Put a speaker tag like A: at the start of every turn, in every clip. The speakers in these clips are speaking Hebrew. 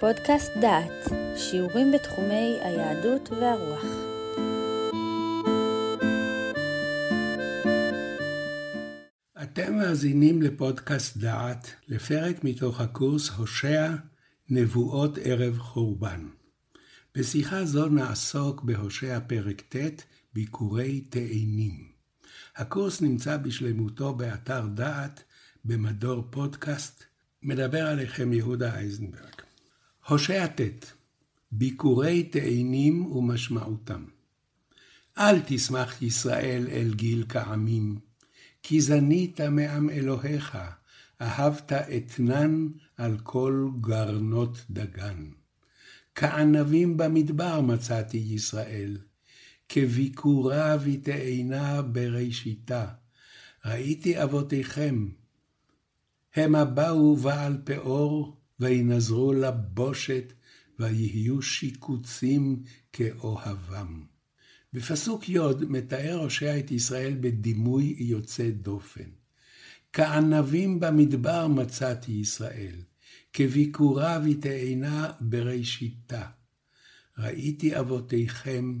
A: פודקאסט דעת, שיעורים בתחומי היהדות והרוח.
B: אתם מאזינים לפודקאסט דעת, לפרק מתוך הקורס הושע, נבואות ערב חורבן. בשיחה זו נעסוק בהושע פרק ט', ביקורי תאנים. הקורס נמצא בשלמותו באתר דעת, במדור פודקאסט, מדבר עליכם יהודה אייזנברג. הושע ט' ביקורי תאנים ומשמעותם. אל תשמח ישראל אל גיל כעמים, כי זנית מעם אלוהיך, אהבת אתנן על כל גרנות דגן. כענבים במדבר מצאתי ישראל, כביקורה ותאנה בראשיתה. ראיתי אבותיכם, המה באו בעל פאור, וינזרו לבושת, ויהיו שיקוצים כאוהבם. בפסוק י' מתאר הושע את ישראל בדימוי יוצא דופן. כענבים במדבר מצאתי ישראל, כביקורה ותאנה בראשיתה. ראיתי אבותיכם,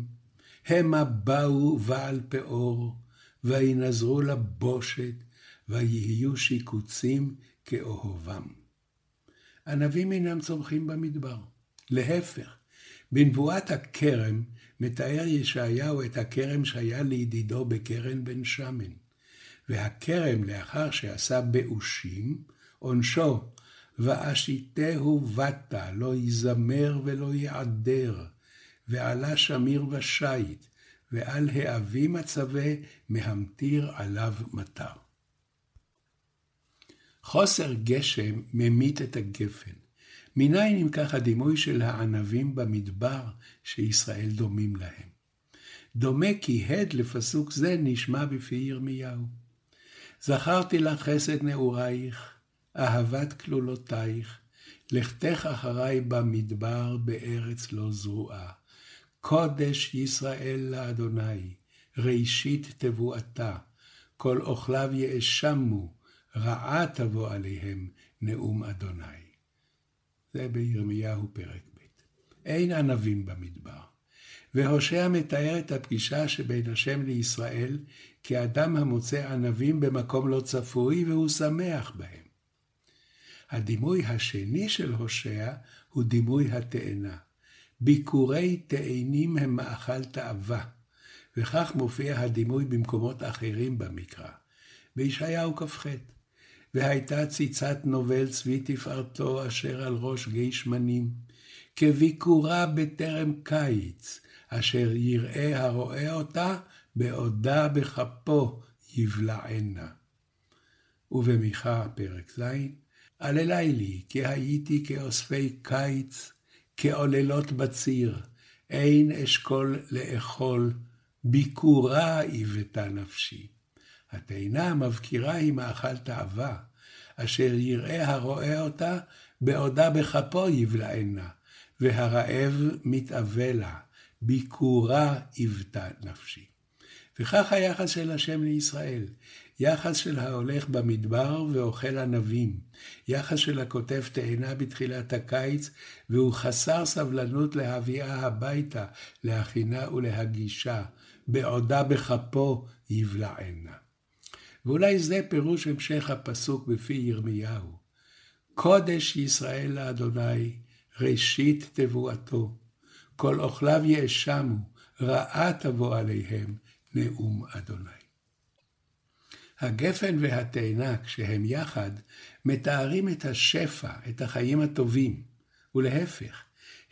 B: המה באו בעל פאור, וינזרו לבושת, ויהיו שיקוצים כאוהבם. ענבים אינם צומחים במדבר. להפך, בנבואת הכרם מתאר ישעיהו את הכרם שהיה לידידו בקרן בן שמן. והכרם, לאחר שעשה באושים, עונשו, ואשיתהו בתה, לא יזמר ולא יעדר, ועלה שמיר ושיט, ועל האבי מצווה, מהמטיר עליו מטר. חוסר גשם ממית את הגפן. מניין אם כך הדימוי של הענבים במדבר שישראל דומים להם? דומה כי הד לפסוק זה נשמע בפי ירמיהו. זכרתי לך חסד נעורייך, אהבת כלולותייך, לכתך אחריי במדבר בארץ לא זרועה. קודש ישראל לאדוני, ראשית תבואתה, כל אוכליו יאשמו, רעה תבוא עליהם נאום אדוני. זה בירמיהו פרק ב'. אין ענבים במדבר. והושע מתאר את הפגישה שבין השם לישראל כאדם המוצא ענבים במקום לא צפוי והוא שמח בהם. הדימוי השני של הושע הוא דימוי התאנה. ביקורי תאנים הם מאכל תאווה, וכך מופיע הדימוי במקומות אחרים במקרא. בישעיהו כ"ח והייתה ציצת נובל צבי תפארתו אשר על ראש גיא שמנים, כביקורה בטרם קיץ, אשר יראה הרואה אותה, בעודה בכפו יבלענה. ובמיכה פרק ז', עללי לי, כי הייתי כאוספי קיץ, כעוללות בציר, אין אשכול לאכול, ביקורה היוותה נפשי. התאנה המבקירה היא מאכל תאווה, אשר יראה הרואה אותה, בעודה בכפו יבלענה, והרעב מתאווה לה, ביקורה עיוותה נפשי. וכך היחס של השם לישראל, יחס של ההולך במדבר ואוכל ענבים, יחס של הכותב תאנה בתחילת הקיץ, והוא חסר סבלנות להביאה הביתה, להכינה ולהגישה, בעודה בכפו יבלענה. ואולי זה פירוש המשך הפסוק בפי ירמיהו. קודש ישראל לאדוני, ראשית תבואתו. כל אוכליו יאשמו, רעה תבוא עליהם, נאום אדוני. הגפן והתאנה, כשהם יחד, מתארים את השפע, את החיים הטובים, ולהפך,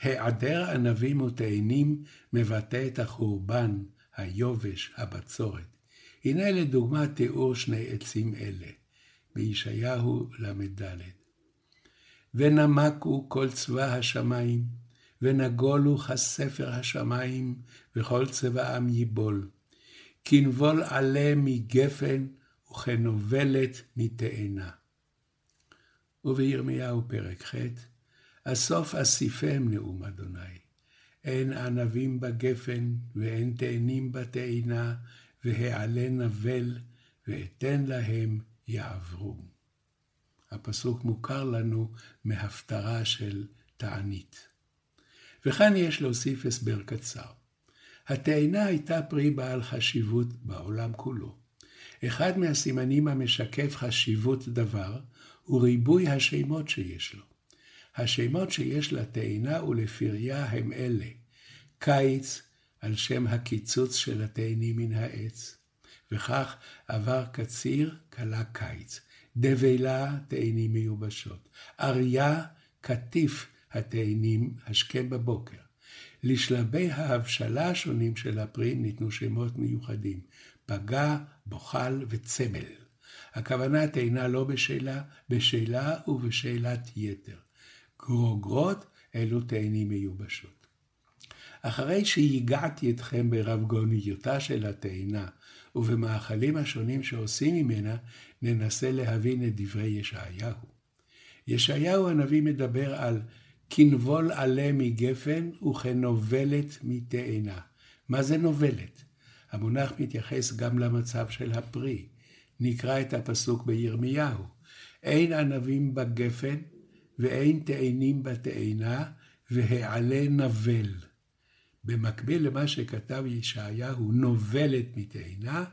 B: היעדר ענבים ותאנים מבטא את החורבן, היובש, הבצורת. הנה לדוגמה תיאור שני עצים אלה, בישעיהו ל"ד. ונמקו כל צבא השמיים, ונגולו כספר השמיים, וכל צבאם ייבול. כנבול עלה מגפן, וכנובלת מתאנה. ובירמיהו פרק ח', אסוף אסיפם נאום אדוני. אין ענבים בגפן, ואין תאנים בתאנה, והעלה נבל, ואתן להם יעברו. הפסוק מוכר לנו מהפטרה של תענית. וכאן יש להוסיף הסבר קצר. התאנה הייתה פרי בעל חשיבות בעולם כולו. אחד מהסימנים המשקף חשיבות דבר הוא ריבוי השמות שיש לו. השמות שיש לתאנה ולפריה הם אלה: קיץ, על שם הקיצוץ של התאנים מן העץ, וכך עבר קציר, כלה קיץ. דבלה, תאנים מיובשות. אריה, קטיף התאנים השכם בבוקר. לשלבי ההבשלה השונים של הפרי ניתנו שמות מיוחדים, פגע, בוחל וצמל. הכוונה תאנה לא בשלה, בשלה ובשאלת יתר. גרוגרות אלו תאנים מיובשות. אחרי שהגעתי אתכם ברבגוניותה של התאנה ובמאכלים השונים שעושים ממנה, ננסה להבין את דברי ישעיהו. ישעיהו הנביא מדבר על כנבול עלה מגפן וכנובלת מתאנה. מה זה נובלת? המונח מתייחס גם למצב של הפרי. נקרא את הפסוק בירמיהו. אין ענבים בגפן ואין תאנים בתאנה והעלה נבל. במקביל למה שכתב ישעיהו, נובלת מתאנה,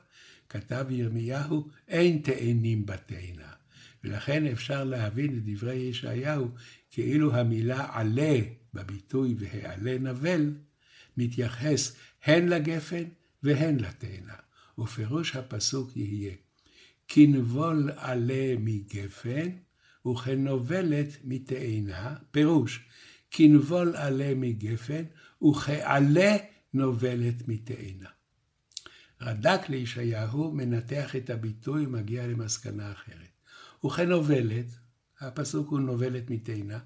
B: כתב ירמיהו, אין תאנים בתאנה. ולכן אפשר להבין את דברי ישעיהו כאילו המילה עלה בביטוי והעלה נבל מתייחס הן לגפן והן לתאנה. ופירוש הפסוק יהיה כנבול עלה מגפן וכנובלת מתאנה, פירוש כנבול עלה מגפן וכעלה נובלת מתאנה. רד"ק לישעיהו מנתח את הביטוי ומגיע למסקנה אחרת. וכנובלת, הפסוק הוא נובלת מתאנה,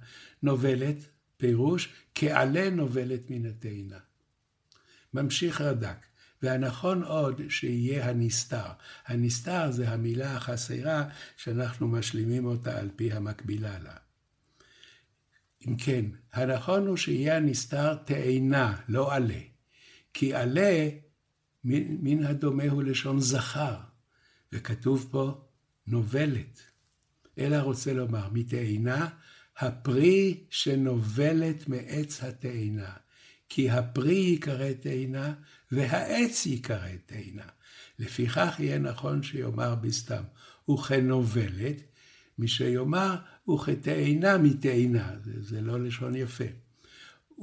B: נובלת, פירוש, כעלה נובלת מן התאנה. ממשיך רד"ק, והנכון עוד שיהיה הנסתר. הנסתר זה המילה החסרה שאנחנו משלימים אותה על פי המקבילה לה. אם כן, הנכון הוא שיהיה הנסתר תאנה, לא עלה. כי עלה, מן הדומה הוא לשון זכר, וכתוב פה נובלת. אלא רוצה לומר, מתאנה, הפרי שנובלת מעץ התאנה. כי הפרי ייקרא תאנה, והעץ ייקרא תאנה. לפיכך יהיה נכון שיאמר בסתם, וכנובלת, מי שיאמר, וכתאנה מתאנה, זה, זה לא לשון יפה.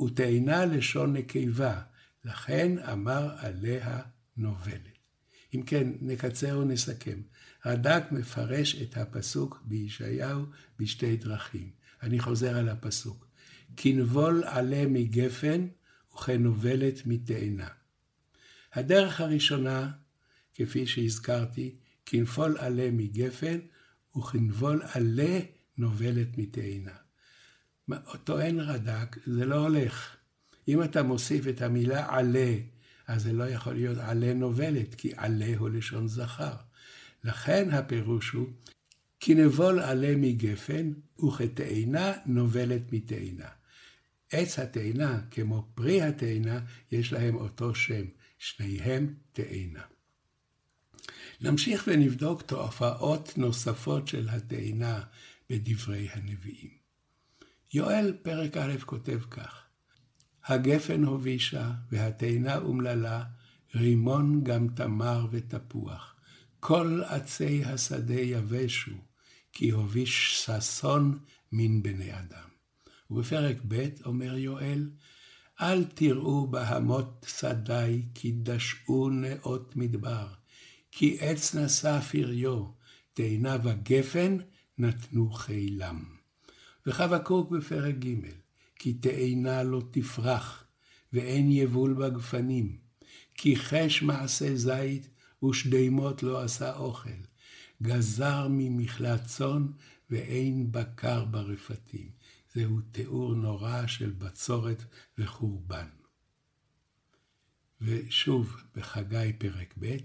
B: ותאנה לשון נקבה, לכן אמר עליה נובלת. אם כן, נקצר ונסכם. רד"ק מפרש את הפסוק בישעיהו בשתי דרכים. אני חוזר על הפסוק. כנבול עלה מגפן וכנובלת מתאנה. הדרך הראשונה, כפי שהזכרתי, כנפול עלה מגפן וכנבול עלה נובלת מתאנה. טוען רד"ק, זה לא הולך. אם אתה מוסיף את המילה עלה, אז זה לא יכול להיות עלה נובלת, כי עלה הוא לשון זכר. לכן הפירוש הוא, כי נבול עלה מגפן, וכתאנה נובלת מתאנה. עץ התאנה, כמו פרי התאנה, יש להם אותו שם, שניהם תאנה. נמשיך ונבדוק תופעות נוספות של התאנה בדברי הנביאים. יואל פרק א' כותב כך: הגפן הובישה והתאנה אומללה, רימון גם תמר ותפוח. כל עצי השדה יבשו, כי הוביש ששון מן בני אדם. ובפרק ב' אומר יואל, אל תראו בהמות שדי, כי דשאו נאות מדבר, כי עץ נשא פריו, תאנה וגפן נתנו חילם. וחבקוק בפרק ג', כי תאנה לא תפרח, ואין יבול בגפנים, כי חש מעשה זית, ושדימות לא עשה אוכל. גזר ממכלת צאן, ואין בקר ברפתים. זהו תיאור נורא של בצורת וחורבן. ושוב, בחגי פרק ב',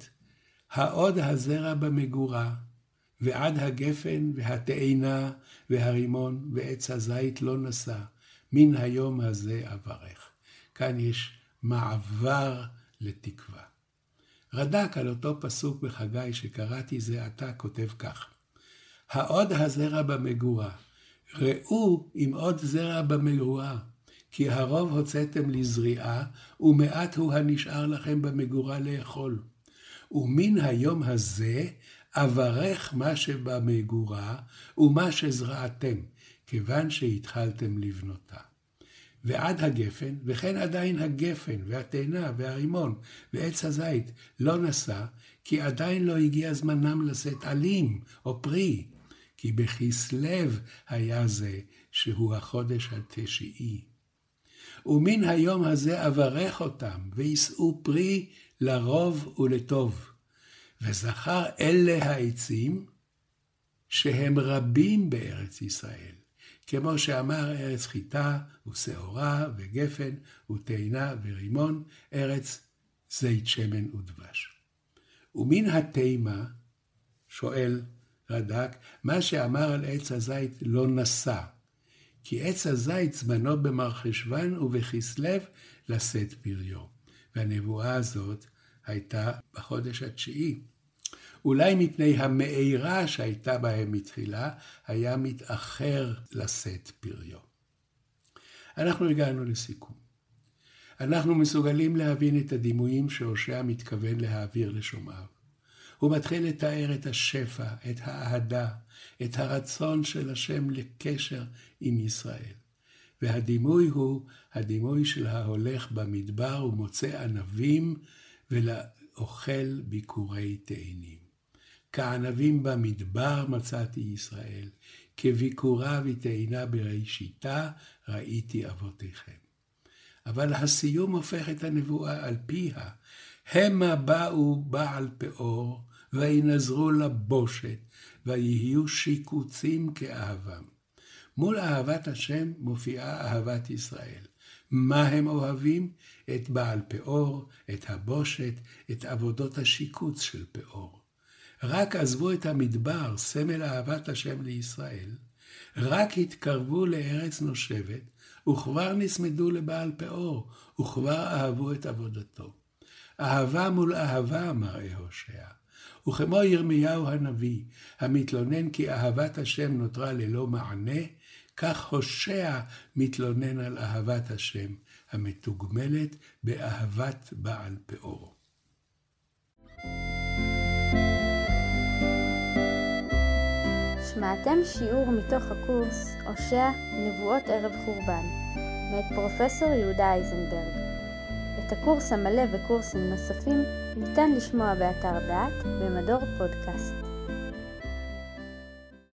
B: העוד הזרע במגורה, ועד הגפן והתאנה והרימון ועץ הזית לא נשא, מן היום הזה אברך. כאן יש מעבר לתקווה. רד"ק על אותו פסוק בחגי שקראתי זה עתה כותב כך: העוד הזרע במגורה, ראו עם עוד זרע במגורה, כי הרוב הוצאתם לזריעה, ומעט הוא הנשאר לכם במגורה לאכול. ומן היום הזה אברך מה שבמגורה ומה שזרעתם, כיוון שהתחלתם לבנותה. ועד הגפן, וכן עדיין הגפן, והתאנה, והרימון, ועץ הזית לא נשא, כי עדיין לא הגיע זמנם לשאת עלים או פרי, כי בכסלו היה זה, שהוא החודש התשיעי. ומן היום הזה אברך אותם, ויישאו פרי לרוב ולטוב. וזכר אלה העצים, שהם רבים בארץ ישראל. כמו שאמר ארץ חיטה ושעורה וגפן ותאנה ורימון, ארץ זית שמן ודבש. ומן התימה, שואל רד"ק, מה שאמר על עץ הזית לא נשא, כי עץ הזית זמנו במרחשוון ובכסלו לשאת פריו. והנבואה הזאת הייתה בחודש התשיעי. אולי מפני המאירה שהייתה בהם מתחילה, היה מתאחר לשאת פריו. אנחנו הגענו לסיכום. אנחנו מסוגלים להבין את הדימויים שהושע מתכוון להעביר לשומעיו. הוא מתחיל לתאר את השפע, את האהדה, את הרצון של השם לקשר עם ישראל. והדימוי הוא הדימוי של ההולך במדבר ומוצא ענבים ולאוכל ביקורי תאנים. כענבים במדבר מצאתי ישראל, כביקורה ותאנה בראשיתה ראיתי אבותיכם. אבל הסיום הופך את הנבואה על פיה. המה באו בעל פאור, וינזרו לבושת, ויהיו שיקוצים כאהבם. מול אהבת השם מופיעה אהבת ישראל. מה הם אוהבים? את בעל פאור, את הבושת, את עבודות השיקוץ של פאור. רק עזבו את המדבר, סמל אהבת השם לישראל, רק התקרבו לארץ נושבת, וכבר נסמדו לבעל פאור, וכבר אהבו את עבודתו. אהבה מול אהבה, מראה הושע. וכמו ירמיהו הנביא, המתלונן כי אהבת השם נותרה ללא מענה, כך הושע מתלונן על אהבת השם, המתוגמלת באהבת בעל פאור.
A: שמעתם שיעור מתוך הקורס הושע נבואות ערב חורבן, מאת פרופסור יהודה אייזנברג. את הקורס המלא וקורסים נוספים ניתן לשמוע באתר דעת במדור פודקאסט.